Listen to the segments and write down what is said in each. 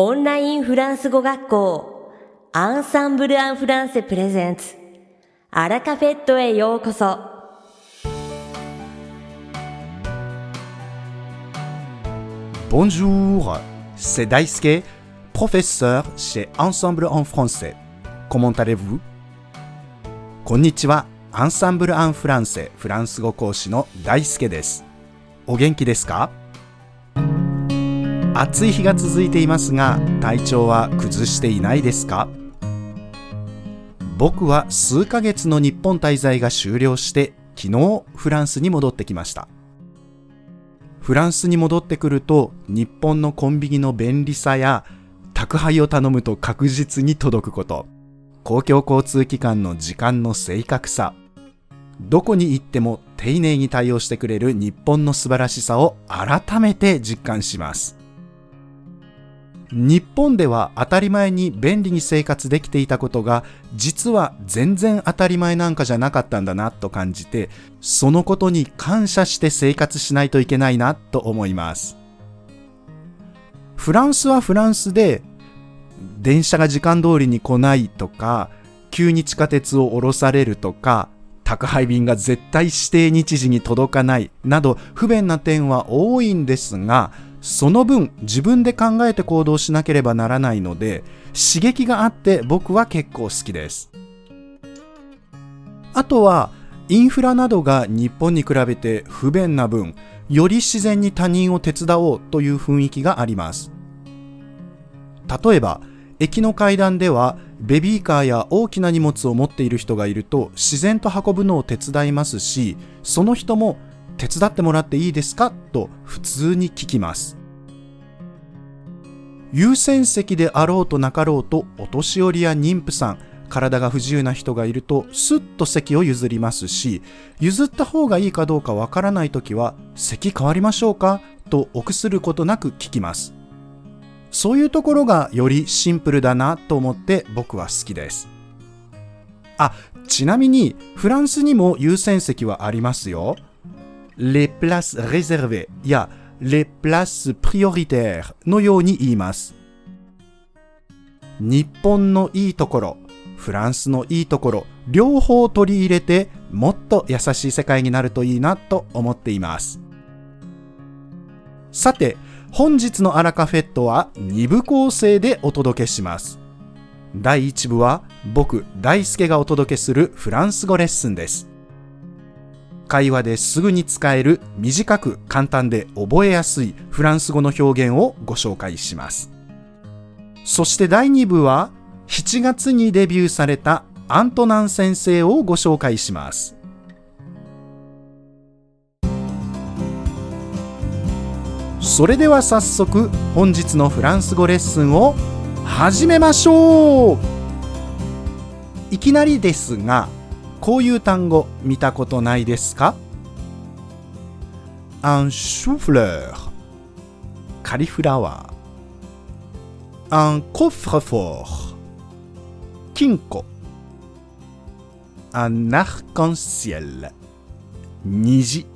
オンラインフランス語学校アンサンブル・アン・フランセプレゼンツアラカフェットへようこそ Bonjour, c'est Daisuke, professeur chez Ensemble en français. Comment allez-vous? こんにちは、アンサンブル・アン・フランセフランス語講師の大輔です。お元気ですか暑い日が続いていますが、体調は崩していないですか？僕は数ヶ月の日本滞在が終了して、昨日フランスに戻ってきました。フランスに戻ってくると日本のコンビニの便利さや宅配を頼むと確実に届くこと。公共交通機関の時間の正確さ。どこに行っても丁寧に対応してくれる日本の素晴らしさを改めて実感します。日本では当たり前に便利に生活できていたことが実は全然当たり前なんかじゃなかったんだなと感じてそのことに感謝して生活しないといけないなと思います。フランスはフランスで電車が時間通りに来ないとか急に地下鉄を降ろされるとか宅配便が絶対指定日時に届かないなど不便な点は多いんですがその分自分で考えて行動しなければならないので刺激があって僕は結構好きです。あとはインフラなどが日本に比べて不便な分より自然に他人を手伝おうという雰囲気があります。例えば駅の階段ではベビーカーや大きな荷物を持っている人がいると自然と運ぶのを手伝いますしその人も手伝ってもらっていいですか？と普通に聞きます。優先席であろうとなかろうとお年寄りや妊婦さん体が不自由な人がいるとスッと席を譲りますし譲った方がいいかどうかわからないときは席変わりましょうか？と臆することなく聞きます。そういうところがよりシンプルだなと思って僕は好きです。あちなみにフランスにも優先席はありますよ。Les places réservées や les places prioritaires のように言います。日本のいいところ、フランスのいいところ、両方取り入れてもっと優しい世界になるといいなと思っています。さて、本日のアラカフェットは2部構成でお届けします。第1部は僕、大輔がお届けするフランス語レッスンです。会話ですぐに使える短く簡単で覚えやすいフランス語の表現をご紹介します。そして第2部は7月にデビューされたアントナン先生をご紹介します。それでは早速本日のフランス語レッスンを始めましょういきなりですがこういう単語見たことないですか un chou-fleur カリフラワー un coffre-fort 金庫 un arc-en-ciel 虹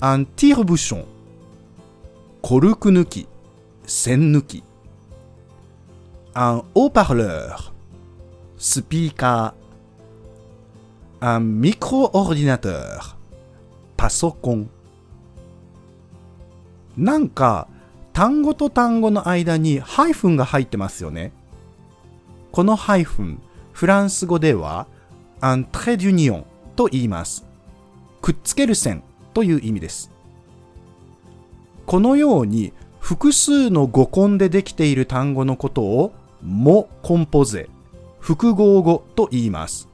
un tire-bouchon コルク抜き栓抜き un haut-parleur スピーカー un micro-ordinateur. パソコンなんか単語と単語の間にハイフンが入ってますよねこのハイフンフランス語では un trait d'union と言いますくっつける線という意味ですこのように複数の語根でできている単語のことをモコンポゼ複合語と言います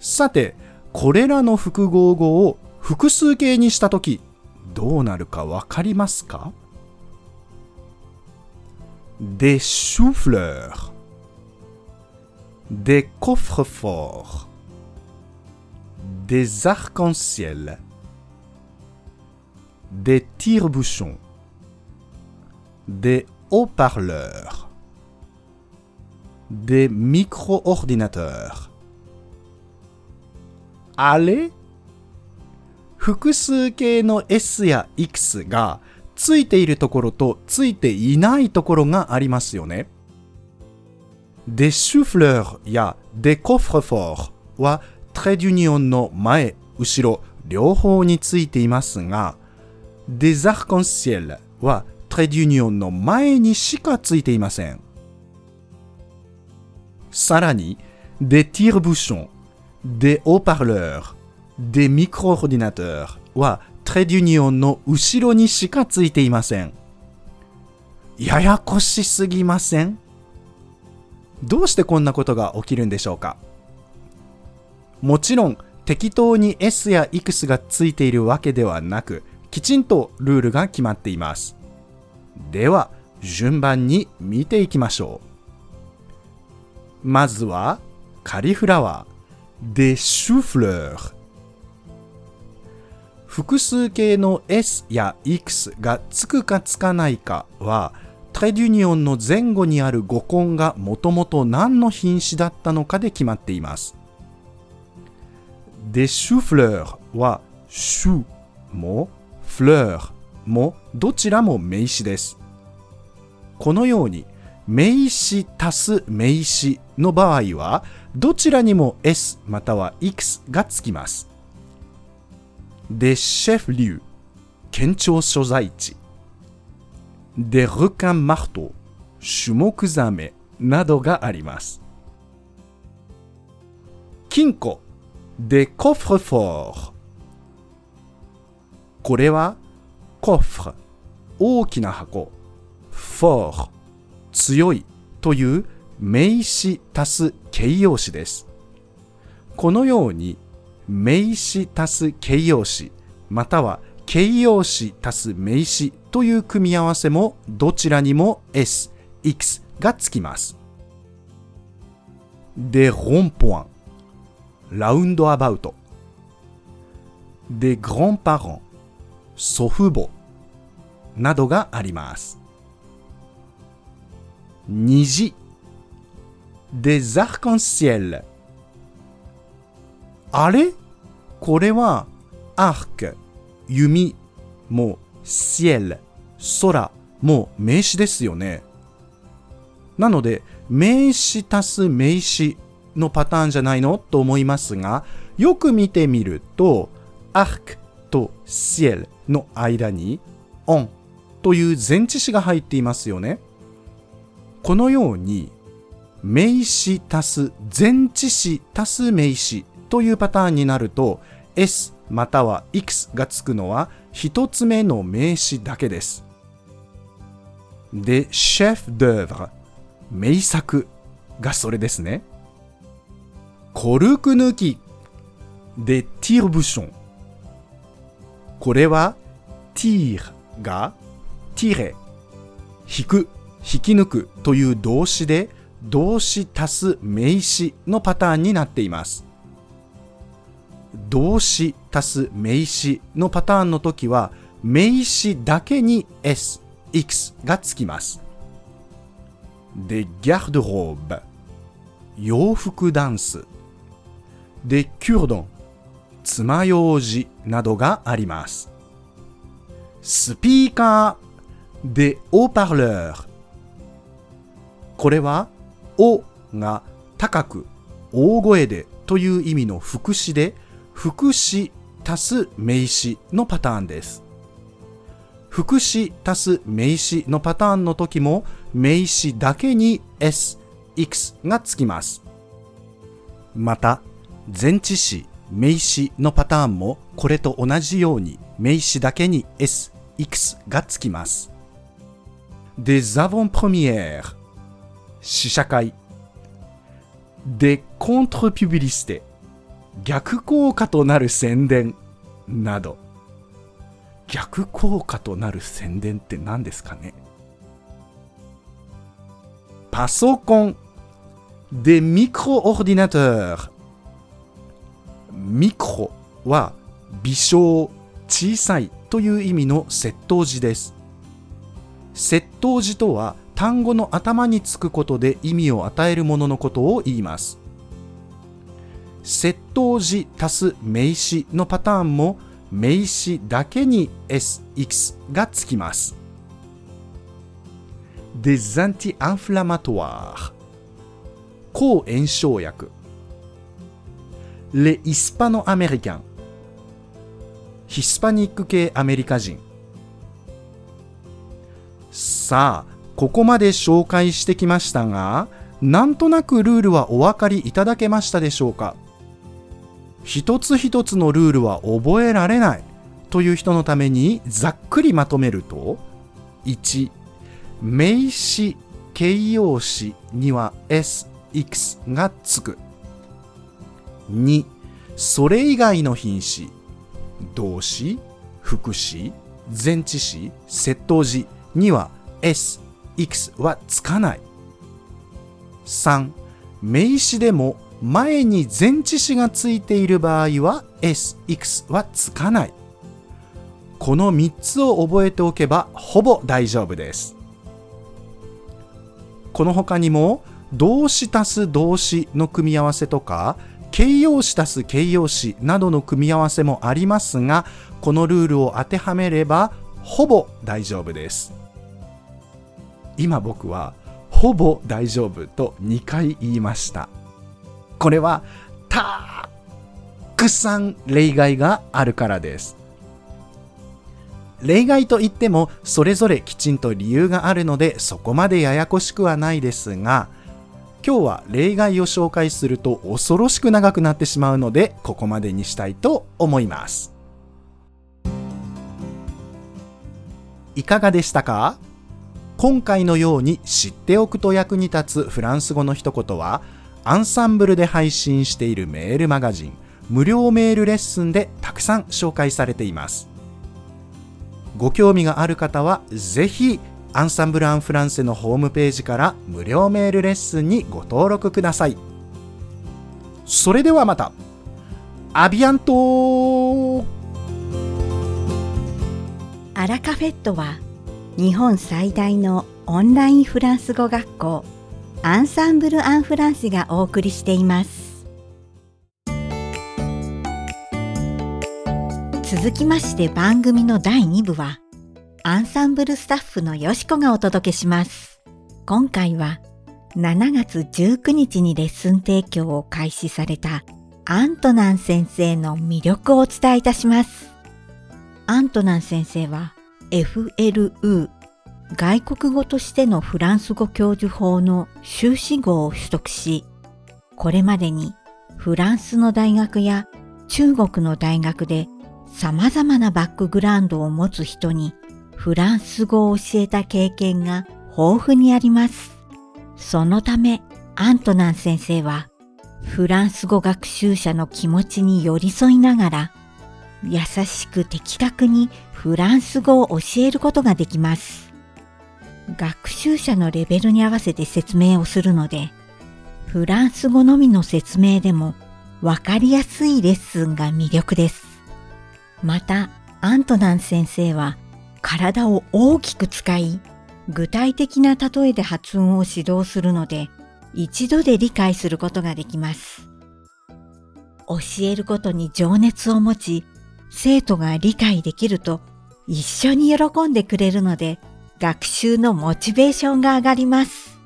さてこれらの複合語を複数形にしたときどうなるかわかりますか des choux-fleurs des coffres-forts des arcs-en-ciel des tire-bouchons des haut-parleurs des micro-ordinateurs あれ？複数形の S や X がついているところとついていないところがありますよね。des souffleurs や des coffres-forts はトレデュニオンの前、後ろ、両方についていますが、des arcs-en-ciel はトレデュニオンの前にしかついていません。さらに、des tire-bouchons, des haut-parleurs, des micro-ordinateurs はトレデュニオンの後ろにしかついていません。ややこしすぎませんどうしてこんなことが起きるんでしょうかもちろん適当に S や X がついているわけではなくきちんとルールが決まっていますでは順番に見ていきましょうまずはカリフラワー des choux-fleurs 複数形の S や X がつくかつかないかはトレデュニオンの前後にある語根がもともと何の品種だったのかで決まっています。で、シュフレーはシュもフレーもどちらも名詞です。このように名詞足す名詞の場合はどちらにも S または X がつきます。で、シェフリュー県庁所在地。des requins marteaux シュモクザメなどがあります。金庫。des coffres forts これは coffre 大きな箱。fort 強い。という名詞足す形容詞です。このように名詞足す形容詞または形容詞足す名詞という組み合わせもどちらにも S、X がつきます。で、ronds-points ラウンドアバウト。des grands-parents 祖父母。などがあります。虹 des arc-en-ciel あれこれは arc 弓も ciel 空も名詞ですよね。なので名詞足す名詞のパターンじゃないの？と思いますがよく見てみると arc と ciel の間に on という前置詞が入っていますよね。このように名詞足す前置詞足す名詞というパターンになると S または X がつくのは一つ目の名詞だけです。で、シェフ・ドゥーブ名作がそれですね。コルク抜きでティールブション。これはティーがティレ、引く、引き抜くという動詞で動詞足す名詞のパターンになっています。動詞足す名詞のパターンの時は名詞だけに S、X がつきます。で、ギャルドローブ洋服ダンスで、キュードン爪楊枝などがあります。スピーカーで、オーパーレーこれは、おが高く、大声でという意味の副詞で、副詞足す名詞のパターンです。副詞足す名詞のパターンの時も名詞だけに S、X がつきます。また、前置詞、名詞のパターンもこれと同じように名詞だけに S、X がつきます。des avant-premières 試写会。des contre-publicités 逆効果となる宣伝など。逆効果となる宣伝って何ですかね。パソコン。des micro-ordinateurs ミクロは微小小さいという意味の窃盗字です。窃盗字とは単語の頭につくことで意味を与えるもののことを言います。窃盗時足す名詞のパターンも名詞だけに SX がつきます。des anti-inflammatoires. 抗炎症薬。Les hispano-américains. ヒスパニック系アメリカ人さあここまで紹介してきましたがなんとなくルールはお分かりいただけましたでしょうか？一つ一つのルールは覚えられないという人のためにざっくりまとめると1名詞形容詞には SX がつく。2それ以外の品詞動詞副詞前置詞窃盗時には S SX はつかない。3名詞でも前に前置詞がついている場合は SX はつかない。この3つを覚えておけばほぼ大丈夫です。この他にも動詞足す動詞の組み合わせとか形容詞足す形容詞などの組み合わせもありますがこのルールを当てはめればほぼ大丈夫です。今僕はほぼ大丈夫と2回言いました。これはたくさん例外があるからです。例外といってもそれぞれきちんと理由があるのでそこまでややこしくはないですが今日は例外を紹介すると恐ろしく長くなってしまうのでここまでにしたいと思います。いかがでしたか？今回のように知っておくと役に立つフランス語の一言はアンサンブルで配信しているメールマガジン無料メールレッスンでたくさん紹介されています。ご興味がある方はぜひアンサンブル・アン・フランセのホームページから無料メールレッスンにご登録ください。それではまた。アビアントアラカフェットは日本最大のオンラインフランス語学校アンサンブル・アン・フランスがお送りしています。続きまして番組の第2部はアンサンブルスタッフのよしこがお届けします。今回は7月19日にレッスン提供を開始されたアントナン先生の魅力をお伝えいたします。アントナン先生は FLU 外国語としてのフランス語教授法の修士号を取得し、これまでにフランスの大学や中国の大学で様々なバックグラウンドを持つ人にフランス語を教えた経験が豊富にあります。そのため、アントナン先生はフランス語学習者の気持ちに寄り添いながら優しく的確にフランス語を教えることができます。学習者のレベルに合わせて説明をするので、フランス語のみの説明でもわかりやすいレッスンが魅力です。また、アントナン先生は体を大きく使い、具体的な例えで発音を指導するので、一度で理解することができます。教えることに情熱を持ち、生徒が理解できると一緒に喜んでくれるので、学習のモチベーションが上がります。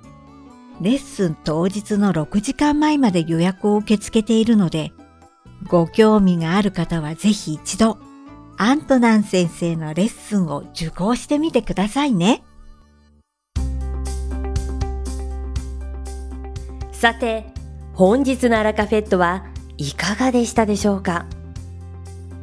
レッスン当日の6時間前まで予約を受け付けているので、ご興味がある方はぜひ一度、アントナン先生のレッスンを受講してみてくださいね。さて、本日のアラカフェットはいかがでしたでしょうか？